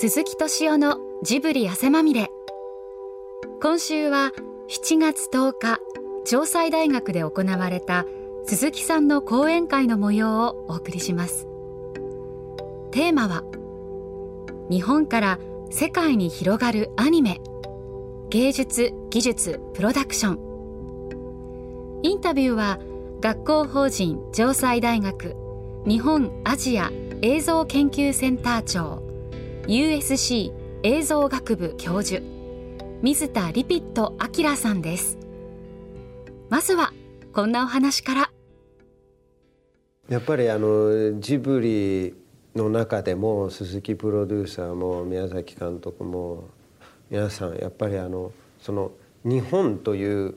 鈴木敏夫のジブリ汗まみれ。今週は7月10日城西大学で行われた鈴木さんの講演会の模様をお送りします。テーマは日本から世界に広がるアニメ。芸術技術プロダクション。インタビューは学校法人城西大学日本アジア映像研究センター長 USC 映像学部教授水田リピット明さんです。まずはこんなお話から。やっぱりあのジブリの中でも鈴木プロデューサーも宮崎監督も皆さんやっぱりあのその日本という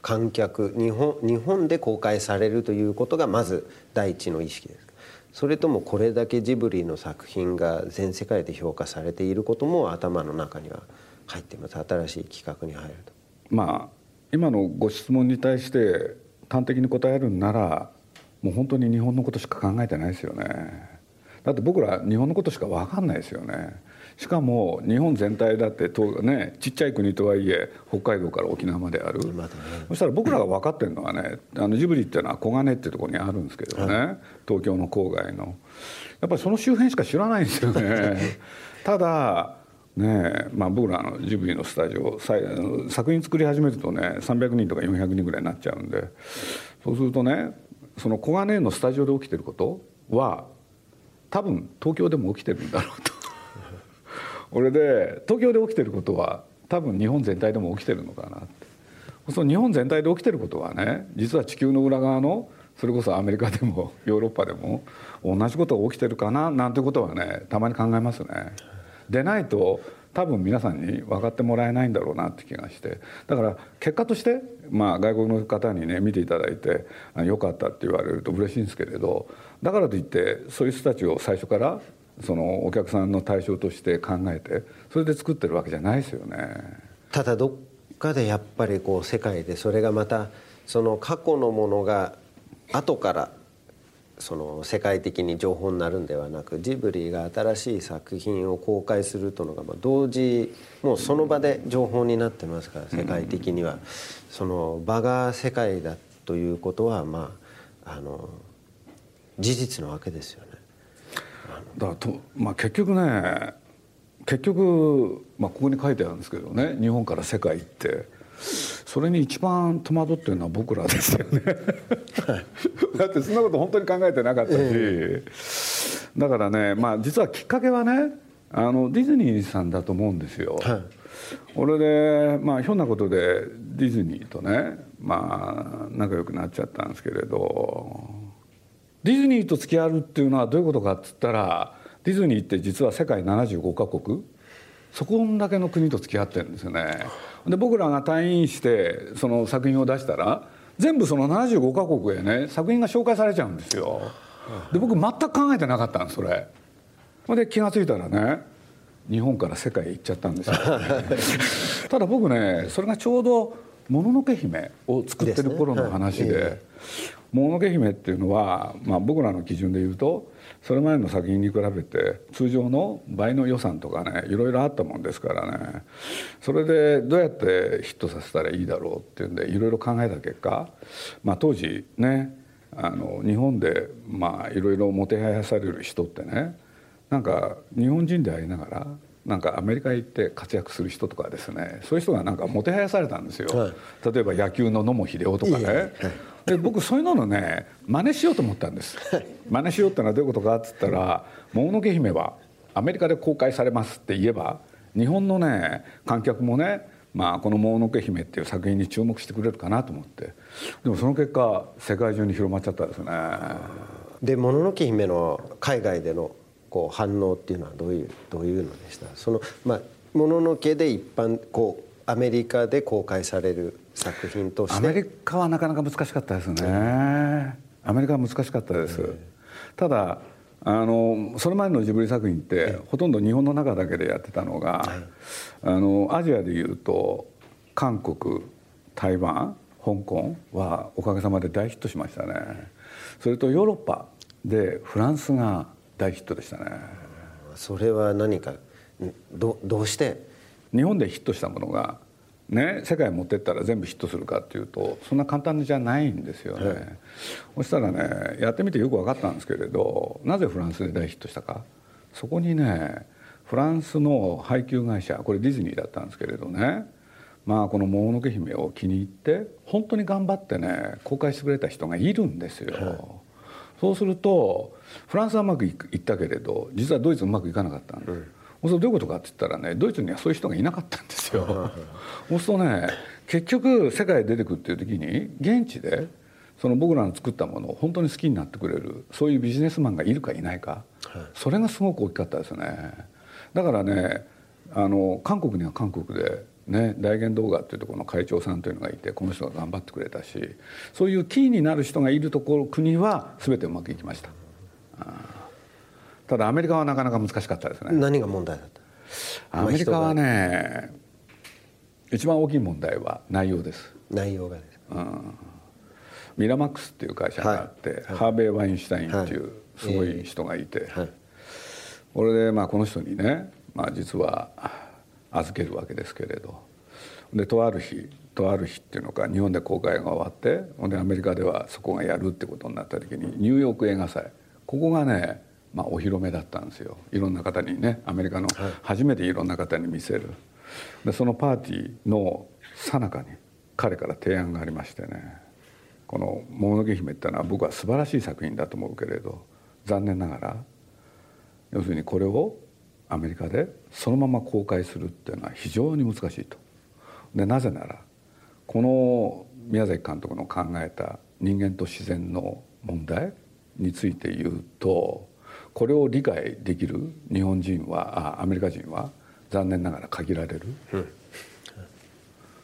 観客日本日本で公開されるということがまず第一の意識ですそれともこれだけジブリの作品が全世界で評価されていることも頭の中には入ってます。新しい企画に入ると。まあ今のご質問に対して端的に答えるんならもう本当に日本のことしか考えてないですよね。だって僕ら日本のことしか分かんないですよね。しかも日本全体だってねちっちゃい国とはいえ北海道から沖縄まである、ね、そしたら僕らが分かってるのはねあのジブリっていうのは小金っていうところにあるんですけどね、はい、東京の郊外の。やっぱりその周辺しか知らないんですよね。ただねまあ、僕らのジブリのスタジオ作品作り始めるとね300人とか400人ぐらいになっちゃうんで。そうするとねその小金のスタジオで起きてることは多分東京でも起きてるんだろうと俺で東京で起きてることは多分日本全体でも起きてるのかなって。その日本全体で起きてることはね実は地球の裏側のそれこそアメリカでも ヨーロッパでも同じことが起きてるかななんてことはねたまに考えますね。でないと多分皆さんに分かってもらえないんだろうなって気がして。だから結果として、まあ、外国の方にね見ていただいてよかったって言われると嬉しいんですけれど。だからといってそういう人たちを最初からそのお客さんの対象として考えてそれで作ってるわけじゃないですよね。ただどっかでやっぱりこう世界でそれがまたその過去のものが後からその世界的に情報になるんではなくジブリが新しい作品を公開するというのが同時もうその場で情報になってますから世界的には、その場が世界だということはまああの事実なわけですよね。だからと、まあ、結局ね結局、まあ、ここに書いてあるんですけどね日本から世界ってそれに一番戸惑ってるのは僕らですよね。だってそんなこと本当に考えてなかったし、えー、だからねまあ実はきっかけはねあのディズニーさんだと思うんですよ、はい、俺でまあひょんなことでディズニーとねまあ仲良くなっちゃったんですけれどディズニーと付き合うっていうのはどういうことかっつったらディズニーって実は世界75カ国。そこだけの国と付き合ってるんですよね。で僕らが退院してその作品を出したら全部その75カ国へね作品が紹介されちゃうんですよ。で僕全く考えてなかったんですそれ。で気が付いたらね日本から世界へ行っちゃったんですよ、ただ僕ねそれがちょうど「もののけ姫」を作ってる頃の話で「もののけ姫」っていうのは、まあ、僕らの基準で言うとそれまでの作品に比べて通常の倍の予算とかねいろいろあったもんですからね。それでどうやってヒットさせたらいいだろうっていうんでいろいろ考えた結果、まあ、当時ねあの日本でまあいろいろもてはやされる人ってねなんか日本人でありながらなんかアメリカへ行って活躍する人とかですねそういう人がなんかもてはやされたんですよ、はい、例えば野球の野茂英雄とかね、はいで僕そういうののね真似しようと思ったんです。真似しようってのはどういうことかっつったら「もののけ姫」はアメリカで公開されますって言えば日本のね観客もねまあ、この「もののけ姫」っていう作品に注目してくれるかなと思って。でもその結果世界中に広まっちゃったですね。で「もののけ姫」の海外でのこう反応っていうのはどういうどういうのでした？そのまあもののけで一般こうアメリカで公開される作品として。アメリカはなかなか難しかったですね、うん、アメリカは難しかったです、うん、ただあのそれまでのジブリ作品って、ほとんど日本の中だけでやってたのが、あのアジアでいうと韓国台湾香港はおかげさまで大ヒットしましたね。それとヨーロッパでフランスが大ヒットでしたね。それは何かどどうして？日本でヒットしたものがね、世界に持ってったら全部ヒットするかっていうとそんな簡単じゃないんですよね、はい、そしたらねやってみてよく分かったんですけれどなぜフランスで大ヒットしたか？そこにねフランスの配給会社これディズニーだったんですけれどねまあこの「もののけ姫」を気に入って本当に頑張ってね公開してくれた人がいるんですよ、はい、そうするとフランスはうまくいったけれど実はドイツうまくいかなかったんです、うんそれどういうことかって言ったらねドイツにはそういう人がいなかったんですよ。そうするとね結局世界へ出てくっていう時に現地でその僕らの作ったものを本当に好きになってくれるそういうビジネスマンがいるかいないか、それがすごく大きかったですね。だからねあの韓国には韓国でね、大元動画っていうところの会長さんというのがいてこの人が頑張ってくれたしそういうキーになる人がいるところ国は全てうまくいきました。ただアメリカはなかなか難しかったですね。何が問題だった？アメリカはね一番大きい問題は内容です。内容がです、うん、ミラマックスっていう会社があって、はいはい、ハーベイ・ワインシュタインっていうすごい人がいて、はい、これでまあこの人にね、まあ、実は預けるわけですけれど。でとある日とある日っていうのか日本で公開が終わってほんでアメリカではそこがやるってことになった時にニューヨーク映画祭ここがねまあ、お披露目だったんですよ。いろんな方にねアメリカの。初めていろんな方に見せる。でそのパーティーのさなかに彼から提案がありましてね。この「もののけ姫」っていうのは僕は素晴らしい作品だと思うけれど残念ながら要するにこれをアメリカでそのまま公開するっていうのは非常に難しいと。でなぜならこの宮崎監督の考えた人間と自然の問題について言うとこれを理解できる日本人はあアメリカ人は残念ながら限られる、うん、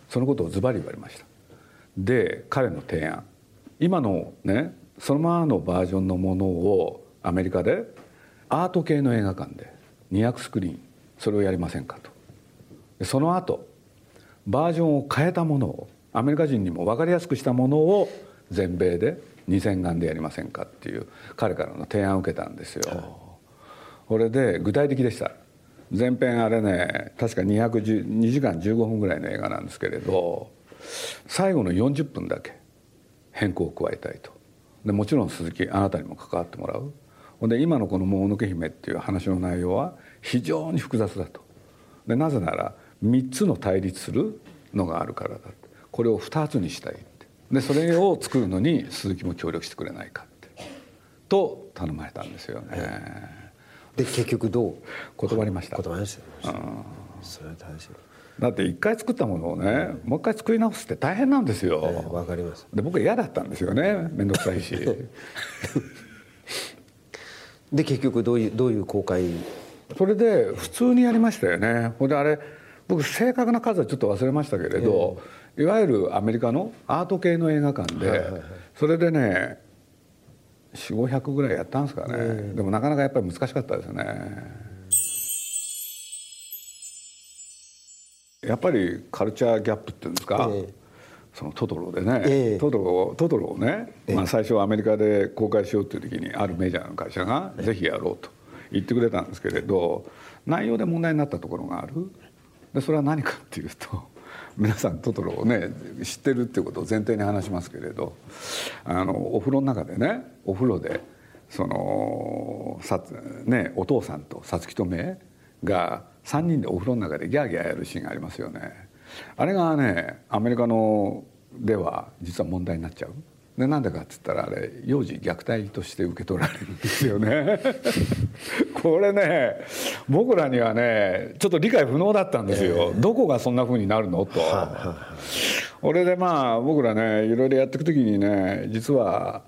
そのことをズバリ言われました。で彼の提案。今のねそのままのバージョンのものをアメリカでアート系の映画館で200スクリーン。それをやりませんかと。その後バージョンを変えたものをアメリカ人にも分かりやすくしたものを全米で2000眼でやりませんかっていう彼からの提案を受けたんですよ。これで具体的でした。前編あれね確か2時間15分ぐらいの映画なんですけれど最後の40分だけ変更を加えたいと。でもちろん鈴木あなたにも関わってもらう。で今のこの「もののけ姫」っていう話の内容は非常に複雑だと。でなぜなら3つの対立するのがあるからだこれを2つにしたいでそれを作るのに鈴木も協力してくれないかって。と頼まれたんですよね。で結局どう？断りました。断りました、うん、それは大事。だって一回作ったものをね、もう一回作り直すって大変なんですよ。わ、かります。で僕は嫌だったんですよね。面倒くさいし。で結局どういうどういう公開？それで普通にやりましたよね。ほんであれ僕正確な数はちょっと忘れましたけれど、いわゆるアメリカのアート系の映画館で、それでね4500ぐらいやったんですかね、でもなかなかやっぱり難しかったですね。やっぱりカルチャーギャップっていうんですか、そのトトロでね、えトトロトトロをね、まあ、最初アメリカで公開しようっていう時にあるメジャーの会社がぜひやろうと言ってくれたんですけれど内容で問題になったところがある。でそれは何かっていうと皆さんトトロをね知ってるっていうことを前提に話しますけれどあのお風呂の中でねお風呂でそのさ、ね、お父さんとさつきとめが3人でお風呂の中でギャーギャーやるシーンがありますよね。あれがねアメリカのでは実は問題になっちゃう。でなんでかっつったらあれ幼児虐待として受け取られるんですよねこれね僕らにはねちょっと理解不能だったんですよ、えー、どこがそんなふうになるのと、俺でまあ僕らねいろいろやっていく時にね実は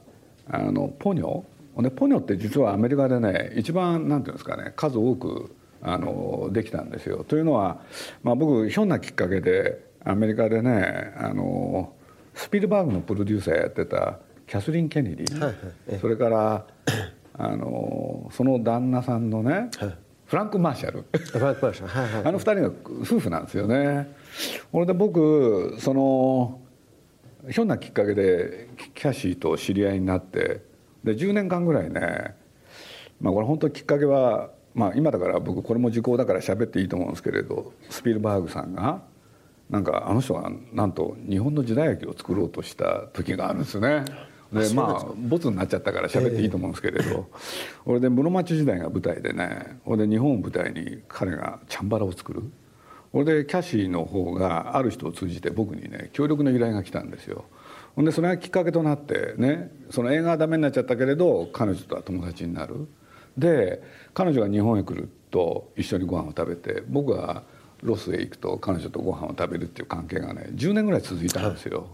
あのポニョ？でポニョって実はアメリカでね一番なんていうんですかね数多くあのできたんですよ。というのは、まあ、僕ひょんなきっかけでアメリカでねあのスピルバーグのプロデューサーやってたキャスリン・ケネディ、はいはい、それからあのその旦那さんのね、はい、フランク・マーシャルあの二人が夫婦なんですよね。これで僕そのひょんなきっかけでキャシーと知り合いになってで10年間ぐらいねまあこれ本当きっかけはまあ今だから僕これも時効だから喋っていいと思うんですけれどスピルバーグさんがなんかあの人がなんと日本の時代劇を作ろうとした時があるんですよね。でまあボツになっちゃったから喋っていいと思うんですけれど、俺で室町時代が舞台でね俺で日本を舞台に彼がチャンバラを作る。俺でキャシーの方がある人を通じて僕にね協力の依頼が来たんですよ。ほんでそれがきっかけとなってねその映画はダメになっちゃったけれど彼女とは友達になる。で彼女が日本へ来ると一緒にご飯を食べて僕はロスへ行くと彼女とご飯を食べるっていう関係がね10年ぐらい続いたんですよ。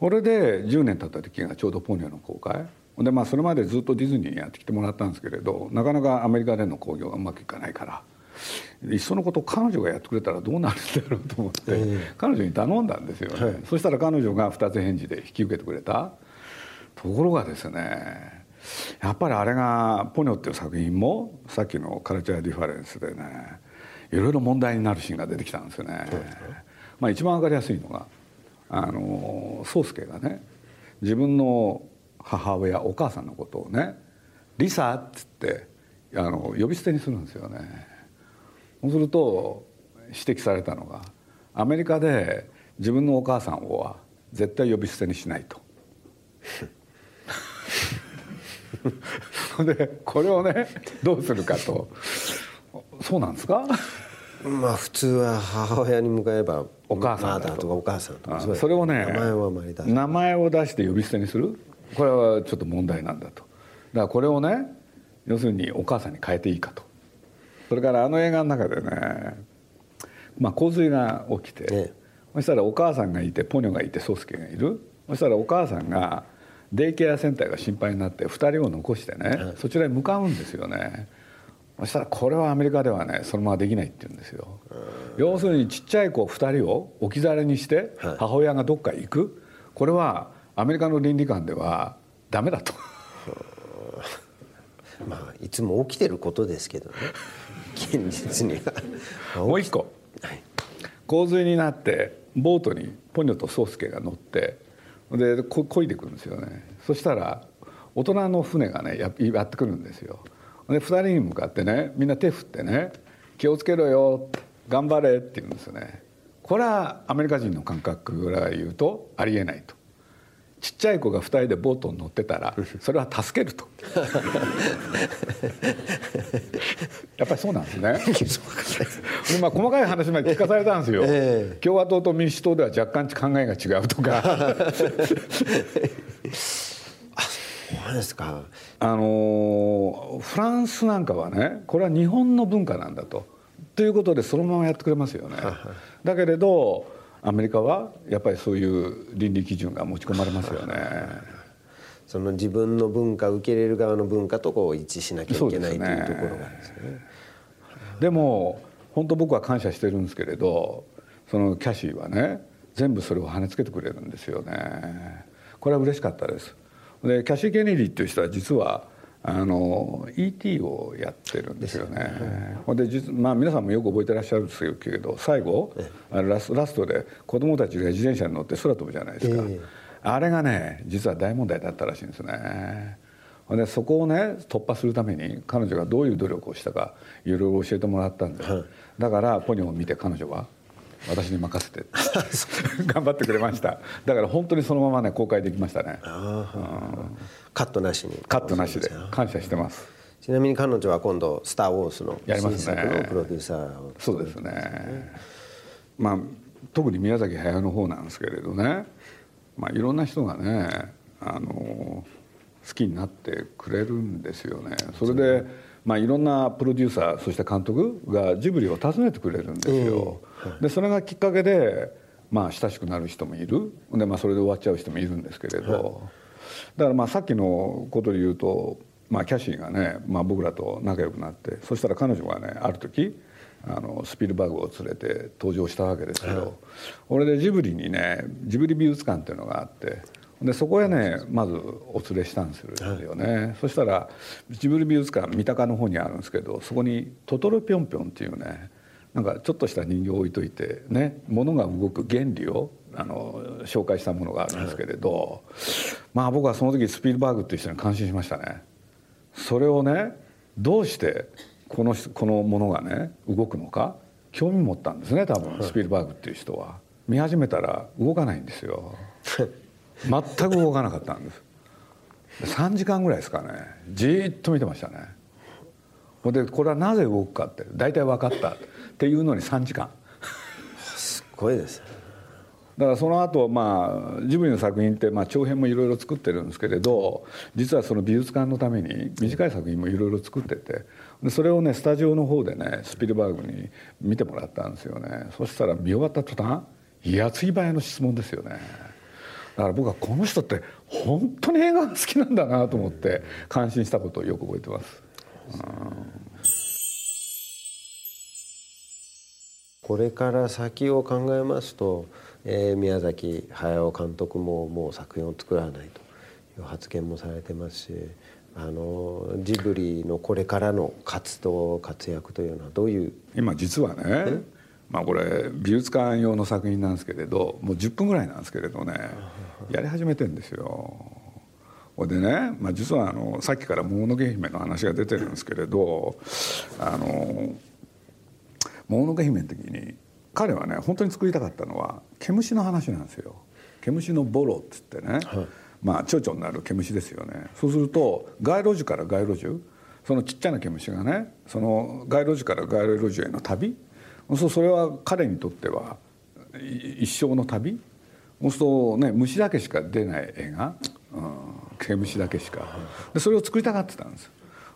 これで10年経った時がちょうどポニョの公開。でまあそれまでずっとディズニーにやってきてもらったんですけれどなかなかアメリカでの興行がうまくいかないから。いっそのこと彼女がやってくれたらどうなるんだろうと思って、えー、彼女に頼んだんですよね、はい、そしたら彼女が二つ返事で引き受けてくれた。ところがですねやっぱりあれが「ポニョ」っていう作品もさっきのカルチャーディファレンスでねいろいろ問題になるシーンが出てきたんですよね。まあ、一番わかりやすいのがあの宗介がね自分の母親お母さんのことをね「リサ」っつってあの呼び捨てにするんですよね。そうすると指摘されたのがアメリカで自分のお母さんをは絶対呼び捨てにしないと。でこれをねどうするかとそうなんですか？まあ普通は母親に向かえばお母さんだとかお母さんとかそれをね名前をあまり出名前を出して呼び捨てにする？これはちょっと問題なんだと。だからこれをね要するにお母さんに変えていいかと。それからあの映画の中でね、まあ、洪水が起きて、ね、そしたらお母さんがいてポニョがいて宗介がいる。そしたらお母さんがデイケアセンターが心配になって2人を残してね、はい、そちらに向かうんですよねそしたらこれはアメリカではねそのままできないって言うんですよ。要するにちっちゃい子2人を置き去りにして母親がどっか行く。これはアメリカの倫理観ではダメだと。まあいつも起きてることですけどね。現実には。もう一個、はい、洪水になってボートにポニョと宗介が乗ってでこ漕いでくるんですよね。そしたら大人の船がねややってくるんですよで2人に向かってねみんな手振ってね「気をつけろよ頑張れ」って言うんですよね。これはアメリカ人の感覚から言うとありえないと。ちっちゃい子が2人でボートに乗ってたら それは助けると。やっぱりそうなんですね。まあ細かい話まで聞かされたんですよ、えー、共和党と民主党では若干考えが違うとか。そうですかあのフランスなんかはねこれは日本の文化なんだと。ということでそのままやってくれますよね。だけれどアメリカはやっぱりそういう倫理基準が持ち込まれますよね。その自分の文化受け入れる側の文化とこう一致しなきゃいけない、というところがですね。でも本当僕は感謝してるんですけれどそのキャシーはね全部それを跳ねつけてくれるんですよね。これは嬉しかったですでキャシー・ケネディっていう人は実はあの ET をやってるんですよね。で実まあ皆さんもよく覚えてらっしゃるんですけど最後あラスラストで子供たちが自転車に乗って空飛ぶじゃないですか。あれがね実は大問題だったらしいんですね。でそこをね突破するために彼女がどういう努力をしたかいろいろ教えてもらったんです、だからポニョを見て彼女は私に任せて。頑張ってくれました。だから本当にそのままね公開できましたね、うん、カットなしに。カットなしで。感謝してます。ちなみに彼女は今度「スター・ウォーズ」の新作のプロデューサーをそうですね。まあ特に宮崎駿の方なんですけれどね、まあ、いろんな人がねあの好きになってくれるんですよね。それで、まあ、いろんなプロデューサーそして監督がジブリを訪ねてくれるんですよ、でそれがきっかけで、まあ、親しくなる人もいる。で、まあ、それで終わっちゃう人もいるんですけれど、だからまあさっきのことで言うと、まあ、キャシーがね、まあ、僕らと仲良くなってそしたら彼女がねある時あのスピルバーグを連れて登場したわけですけど、俺でジブリにねジブリ美術館っていうのがあってでそこへねまずお連れしたんですよね、そしたらジブリ美術館三鷹の方にあるんですけどそこに「トトロぴょんぴょん」っていうねなんかちょっとした人形を置いといてね物が動く原理をあの紹介したものがあるんですけれど、まあ僕はその時スピルバーグっていう人に感心しましたね。それをねどうしてこのこのものがね動くのか興味持ったんですね多分スピルバーグっていう人は。見始めたら動かないんですよ 全く動かなかったんです。3時間ぐらいですかね。じっと見てましたね。でこれはなぜ動くかって大体分かったっていうのに3時間。すごいです。だからその後まあジブリの作品ってまあ長編もいろいろ作ってるんですけれど実はその美術館のために短い作品もいろいろ作っててでそれをねスタジオの方でねスピルバーグに見てもらったんですよね。そしたら見終わった途端矢継ぎ早の質問ですよねだから僕はこの人って本当に映画が好きなんだなと思って感心したことをよく覚えてます、これから先を考えますと、えー、宮崎駿監督ももう作品を作らないという発言もされてますしあのジブリのこれからの活動活躍というのはどういう？今実はねまあこれ美術館用の作品なんですけれどもう10分ぐらいなんですけれどねやり始めてんですよ。ほでね、まあ、実はあのさっきから「もののけ姫」の話が出てるんですけれどあのもののけ姫の時に彼はね本当に作りたかったのは毛虫の話なんですよ。毛虫のボロっつってね、はい、まあ蝶々になる毛虫ですよね。そうすると街路樹から街路樹そのちっちゃな毛虫がねその街路樹から街路樹への旅それは彼にとっては一生の旅？そうするとね虫だけしか出ない映画、うん、毛虫だけしか。でそれを作りたがってたんです。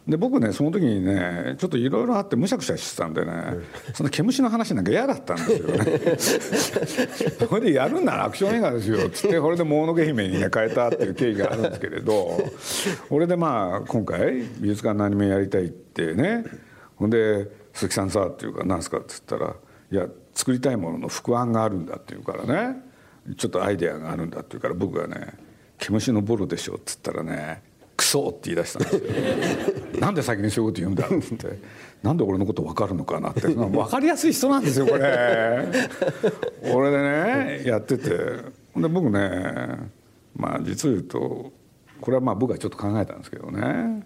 で僕ねその時にねちょっといろいろあってむしゃくしゃしてたんでねその毛虫の話なんか嫌だったんですよね。それでやるんならアクション映画ですよっつってこれで「もののけ姫」にね変えたっていう経緯があるんですけれどこれでまあ今回美術館のアニメやりたいってね。ほんで鈴木さんさ」っていうか「何すか?」っつったら「いや作りたいものの副案があるんだ」って言うからねちょっとアイデアがあるんだって言うから僕がね「毛虫のボロでしょ」っつったらね「クソ!」って言い出したんですよ なんで先にそういうこと言うんだってってなんで俺のこと分かるのかなって分かりやすい人なんですよこれ俺でねやっててで僕ねまあ実を言うとこれはまあ僕はちょっと考えたんですけどね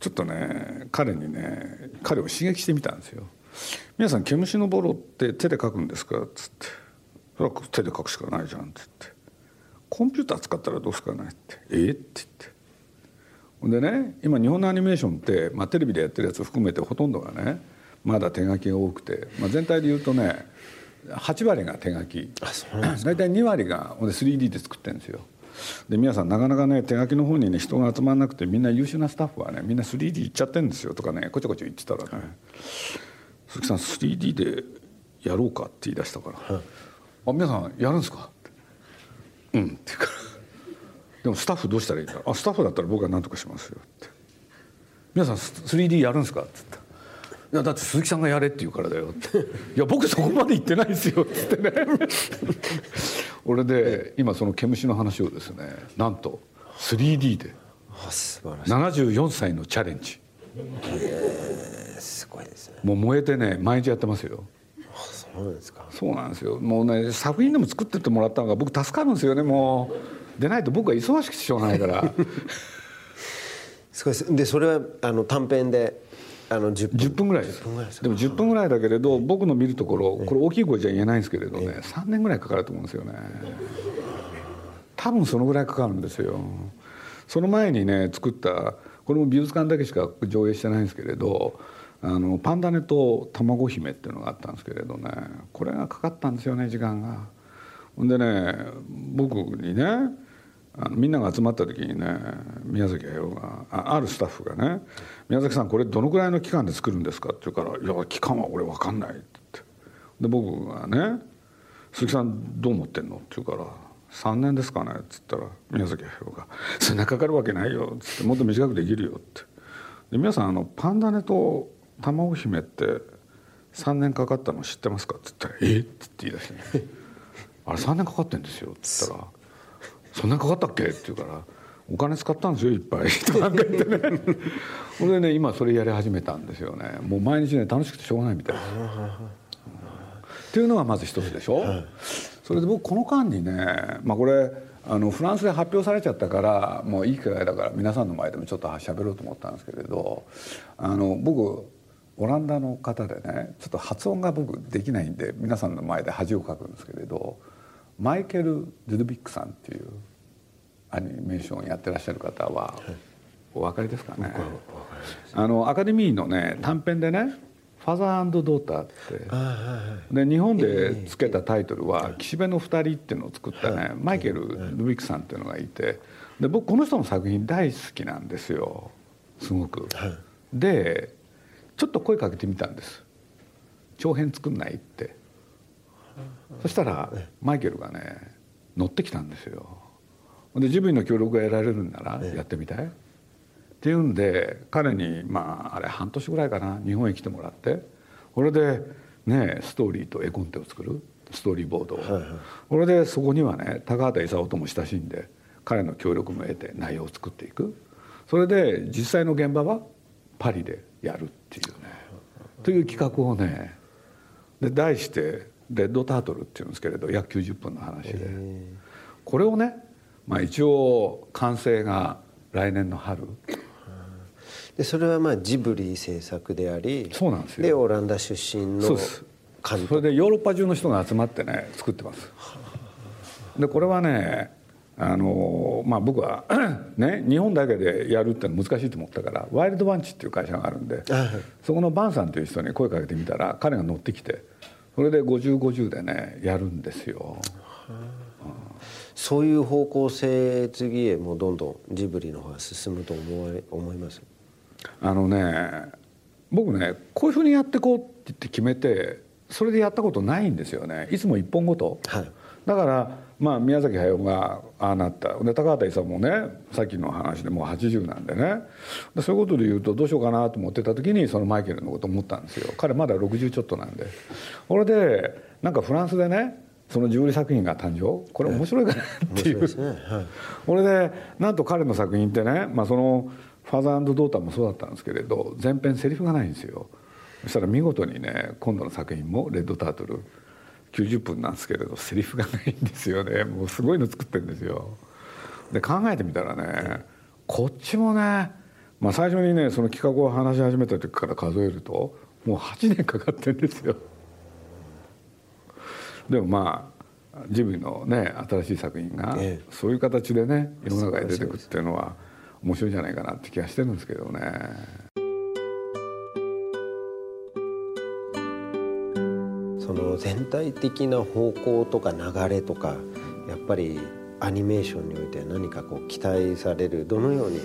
ちょっとね彼にね彼を刺激してみたんですよ「皆さん毛虫のボロって手で描くんですか?」っつって「それは手で描くしかないじゃん」っつって「コンピューター使ったらどうすかね?」って「え？っ?」って言って。ほんでね今日本のアニメーションって、まあ、テレビでやってるやつ含めてほとんどがねまだ手書きが多くて、まあ、全体で言うとね8割が手書き。大体2割が 3D で作ってるんですよで皆さんなかなかね手書きの方にね人が集まらなくてみんな優秀なスタッフはねみんな 3D 行っちゃってるんですよとかねこちょこちょ言ってたらね「鈴木さん 3D でやろうか」って言い出したから「あ皆さんやるんですか?」って「うん」って言うから「でもスタッフどうしたらいいかあスタッフだったら僕は何とかしますよ」って「皆さん 3D やるんですか?」って言った。いやだって鈴木さんがやれって言うからだよ」って「いや僕そこまで言ってないですよ」っつってね俺で今その毛虫の話をですねなんと 3D で74歳のチャレンジ。すごいですね。もう燃えてね毎日やってますよ。そうですか。そうなんですよ。もうね作品でも作ってってもらったのが僕助かるんですよね。もうでないと僕は忙しくてしょうがないから。すごいです。でそれはあの短編であの 10, 分 ,10 分ぐらいです。でも10分ぐらいだけれど僕の見るところこれ大きい声じゃ言えないんですけれどね3年ぐらいかかると思うんですよね。多分そのぐらいかかるんですよ。その前にね作ったこれも美術館だけしか上映してないんですけれどあのパンダネと卵姫っていうのがあったんですけれどねこれがかかったんですよね時間が。ほんでね僕にねあのみんなが集まった時にね宮崎駿がああるスタッフがね「宮崎さんこれどのくらいの期間で作るんですか?」って言うから「いや期間は俺分かんない」って言ってで僕がね「鈴木さんどう思ってんの?」って言うから「3年ですかね」っつったら宮崎駿が「そんなかかるわけないよ」っつって「もっと短くできるよ」ってで皆さんあのパンダネと卵姫って3年かかったの知ってますか?」って言ったら「え？っ?」って言い出してね「あれ3年かかってんですよ」っつったら「そんなかかったっけ?」って言うから「お金使ったんですよいっぱい」とか言ってねほんでね今それやり始めたんですよねもう毎日ね楽しくてしょうがないみたいです。っていうのがまず一つでしょ、はい、それで僕この間にね、まあ、これあのフランスで発表されちゃったからもういい機会だから皆さんの前でもちょっと喋ろうと思ったんですけれどあの僕オランダの方でねちょっと発音が僕できないんで皆さんの前で恥をかくんですけれどマイケル・ドゥドビックさんっていうアニメーションやってらっしゃる方は、お分かりですかね？あのアカデミーのね短編でね「ファザードーター」ってで日本でつけたタイトルは「岸辺の二人」っていうのを作ったねマイケル・ドゥドビックさんっていうのがいてで僕この人の作品大好きなんですよ。すごく。でちょっと声かけてみたんです。長編作んないってそしたらマイケルがね乗ってきたんですよ。でジブリの協力が得られるんならやってみたい。っていうんで彼にまああれ半年ぐらいかな。日本へ来てもらって。これでねストーリーと絵コンテを作る。ストーリーボードを、これでそこにはね高畑勲とも親しんで彼の協力も得て内容を作っていく。それで実際の現場はパリでやるっていうね。という企画をねで題して「レッドタートル」っていうんですけれど約90分の話で。これをね、まあ、一応完成が来年の春。でそれはまあジブリ制作でありそうなんですよ。でオランダ出身のそうです。それでヨーロッパ中の人が集まってね作ってます。でこれはねあのまあ僕は ね日本だけでやるってのは難しいと思ったからワイルドバンチっていう会社があるんでそこのバンさんという人に声かけてみたら彼が乗ってきてそれで5050でねやるんですよ。そういう方向性次へもどんどんジブリの方が進むと思われ思います？あのね僕ねこういうふうにやっていこうって言って決めてそれでやったことないんですよね。いつも一本ごと、はい、だからまあ宮崎駿がああなった。で高畑勲もねさっきの話でもう80なんでね。でそういうことで言うとどうしようかなと思ってた時にそのマイケルのこと思ったんですよ。彼まだ60ちょっとなんで。これでなんかフランスでねそのジブリ作品が誕生。これ面白いかなっていう、ね。はい。これでなんと彼の作品ってね、まあ、その「ファザードーター」もそうだったんですけれど全編セリフがないんですよ。そしたら見事にね今度の作品も「レッドタートル」90分なんですけれどセリフがないんですよね。もうすごいの作ってるんですよ。で考えてみたらねこっちもね、まあ、最初にねその企画を話し始めた時から数えるともう8年かかってるんですよ。でもまあジブリのね新しい作品がええ。そういう形でね世の中に出てくるっていうのは面白いんじゃないかなって気がしてるんですけどね。その全体的な方向とか流れとかやっぱりアニメーションにおいては何かこう期待されるどのように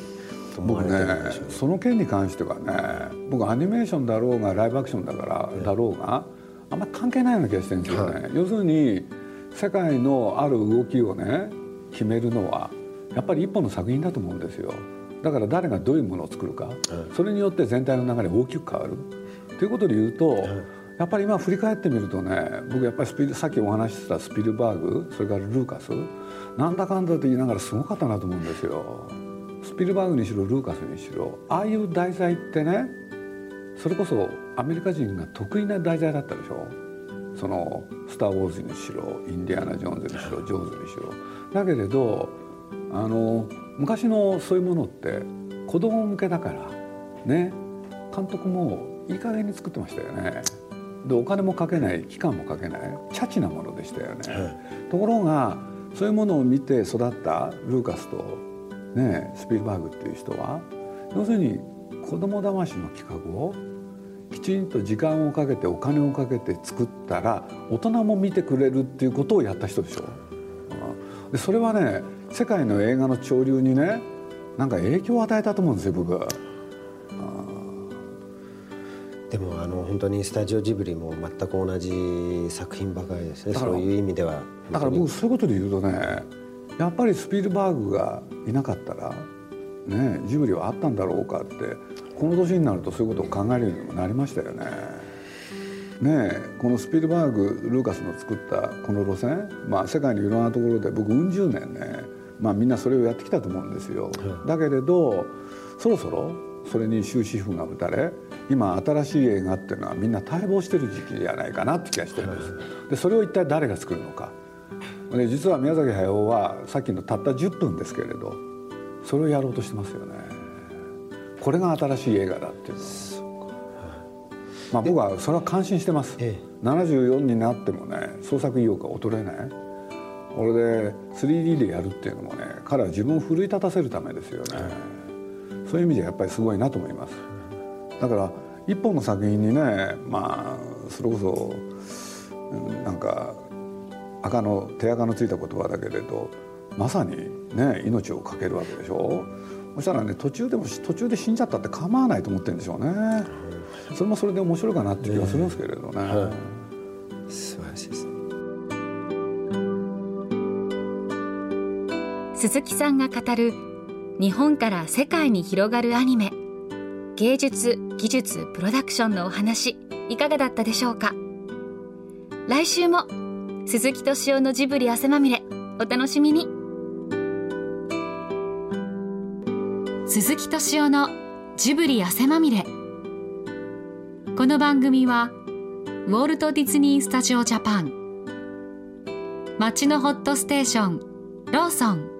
思わ僕ねれてるんでしょうその件に関してはね僕アニメーションだろうがライブアクションだからだろうがあんま関係ないような気がしてるんですよね、要するに世界のある動きをね決めるのはやっぱり一本の作品だと思うんですよ。だから誰がどういうものを作るか、それによって全体の流れ大きく変わる。ということで言うと、やっぱり今振り返ってみるとね僕やっぱりスピルさっきお話ししてたスピルバーグそれからルーカスなんだかんだと言いながらすごかったなと思うんですよ。スピルバーグにしろルーカスにしろああいう題材ってねそれこそアメリカ人が得意な題材だったでしょ。その「スター・ウォーズ」にしろ「インディアナ・ジョーンズ」にしろ「ジョーズ」にしろ。だけれどあの昔のそういうものって子供向けだからね。監督もいい加減に作ってましたよねでお金もかけない期間もかけないチャチなものでしたよね、ところがそういうものを見て育ったルーカスと、ね、スピルバーグっていう人は要するに子供騙しの企画をきちんと時間をかけてお金をかけて作ったら大人も見てくれるっていうことをやった人でしょ。うんでそれはね世界の映画の潮流にねなんか影響を与えたと思うんですよ僕は。でもあの本当にスタジオジブリも全く同じ作品ばかりですねそういう意味ではだから僕そういうことで言うとねやっぱりスピルバーグがいなかったらねジブリはあったんだろうかってこの年になるとそういうことを考えるようにもなりましたよね。ねえこのスピルバーグルーカスの作ったこの路線、まあ、世界のいろんなところで僕うん十年ね、まあ、みんなそれをやってきたと思うんですよ。だけれどそろそろそれに終止符が打たれ今新しい映画っていうのはみんな待望してる時期じゃないかなって気がしてるんです。でそれを一体誰が作るのか。で実は宮崎駿はさっきのたった10分ですけれどそれをやろうとしてますよね。これが新しい映画だっていうのまあ、僕はそれは感心してます、ええ、74になってもね創作意欲が衰えない。これで 3D でやるっていうのもね彼は自分を奮い立たせるためですよね、そういう意味でやっぱりすごいなと思います。だから一本の作品にねまあそれこそなんか赤の手垢のついた言葉だけれどまさにね命を懸けるわけでしょ。そしたらね途中でも途中で死んじゃったって構わないと思ってるんでしょうね。それもそれで面白いかなって気がするんですけれどね、はい、素晴らしいです。鈴木さんが語る日本から世界に広がるアニメ。芸術技術プロダクションのお話いかがだったでしょうか？来週も鈴木敏夫のジブリ汗まみれお楽しみに。鈴木敏夫のジブリ汗まみれ。この番組はウォルト・ディズニー・スタジオ・ジャパン。街のホットステーションローソン。